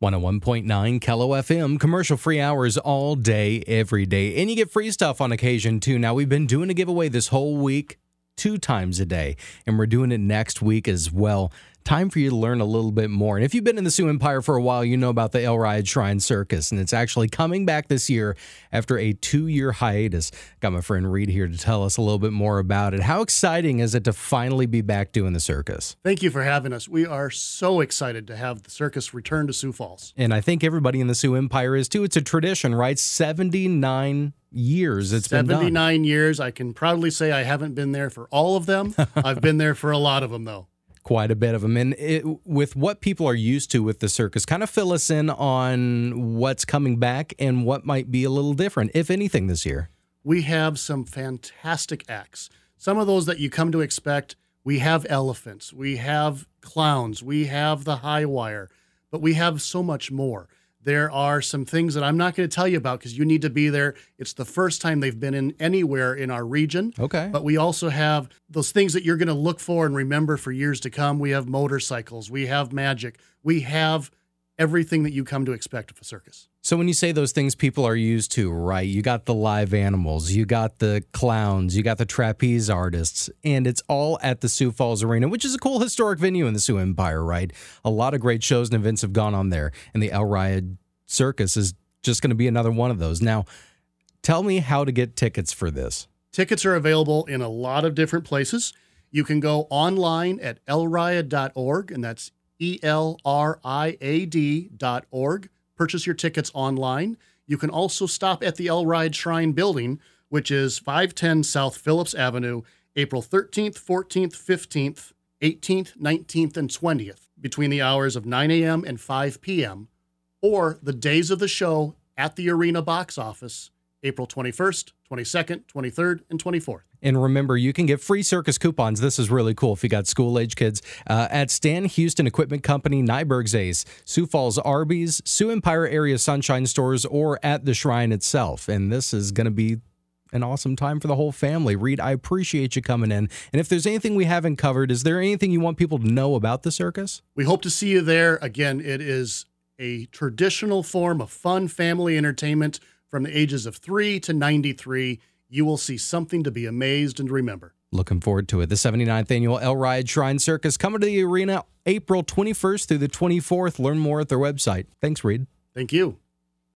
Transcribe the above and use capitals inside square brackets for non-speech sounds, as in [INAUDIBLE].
101.9 KELO FM, commercial free hours all day, every day. And you get free stuff on occasion too. Now, we've been doing a giveaway this whole week, two times a day, and we're doing it next week as well time for you to learn a little bit more. And if you've been in the Sioux Empire for a while, you know about the El Riad Shrine Circus, and it's actually coming back this year after a two year hiatus. Got my friend Reed here to tell us a little bit more about it. How exciting is it to finally be back doing the circus? Thank you for having us. We are so excited to have the circus return to Sioux Falls. And I think everybody in the Sioux Empire is too. It's a tradition, right? 79 years it's 79 been 79 years. I can proudly say I haven't been there for all of them. [LAUGHS] I've been there for a lot of them, though quite a bit of them. And it, with what people are used to with the circus, kind of fill us in on what's coming back and what might be a little different, if anything, this year. We have some fantastic acts. Some of those that you come to expect. We have elephants, we have clowns, we have the high wire, but we have so much more. There are some things that I'm not going to tell you about because you need to be there. It's the first time they've been in anywhere in our region. Okay. But we also have those things that you're going to look for and remember for years to come. We have motorcycles, we have magic, we have everything that you come to expect of a circus. So when you say those things people are used to, right? You got the live animals, you got the clowns, you got the trapeze artists, and it's all at the Sioux Falls Arena, which is a cool historic venue in the Sioux Empire, right? A lot of great shows and events have gone on there, and the El Riad Circus is just going to be another one of those. Now, tell me how to get tickets for this. Tickets are available in a lot of different places. You can go online at elriad.org, and that's E L R I A D dot org. Purchase your tickets online. You can also stop at the El Riad Shrine building, which is 510 South Phillips Avenue, April 13th, 14th, 15th, 18th, 19th, and 20th, between the hours of 9 a.m. and 5 p.m., or the days of the show at the arena box office April 21st, 22nd, 23rd, and 24th. And remember, you can get free circus coupons. This is really cool if you got school age kids uh, at Stan Houston Equipment Company, Nyberg's Ace, Sioux Falls Arby's, Sioux Empire Area Sunshine Stores, or at the shrine itself. And this is going to be an awesome time for the whole family. Reed, I appreciate you coming in. And if there's anything we haven't covered, is there anything you want people to know about the circus? We hope to see you there. Again, it is a traditional form of fun family entertainment from the ages of 3 to 93. You will see something to be amazed and remember. Looking forward to it. The 79th annual El Riad Shrine Circus coming to the arena April 21st through the 24th. Learn more at their website. Thanks, Reed. Thank you.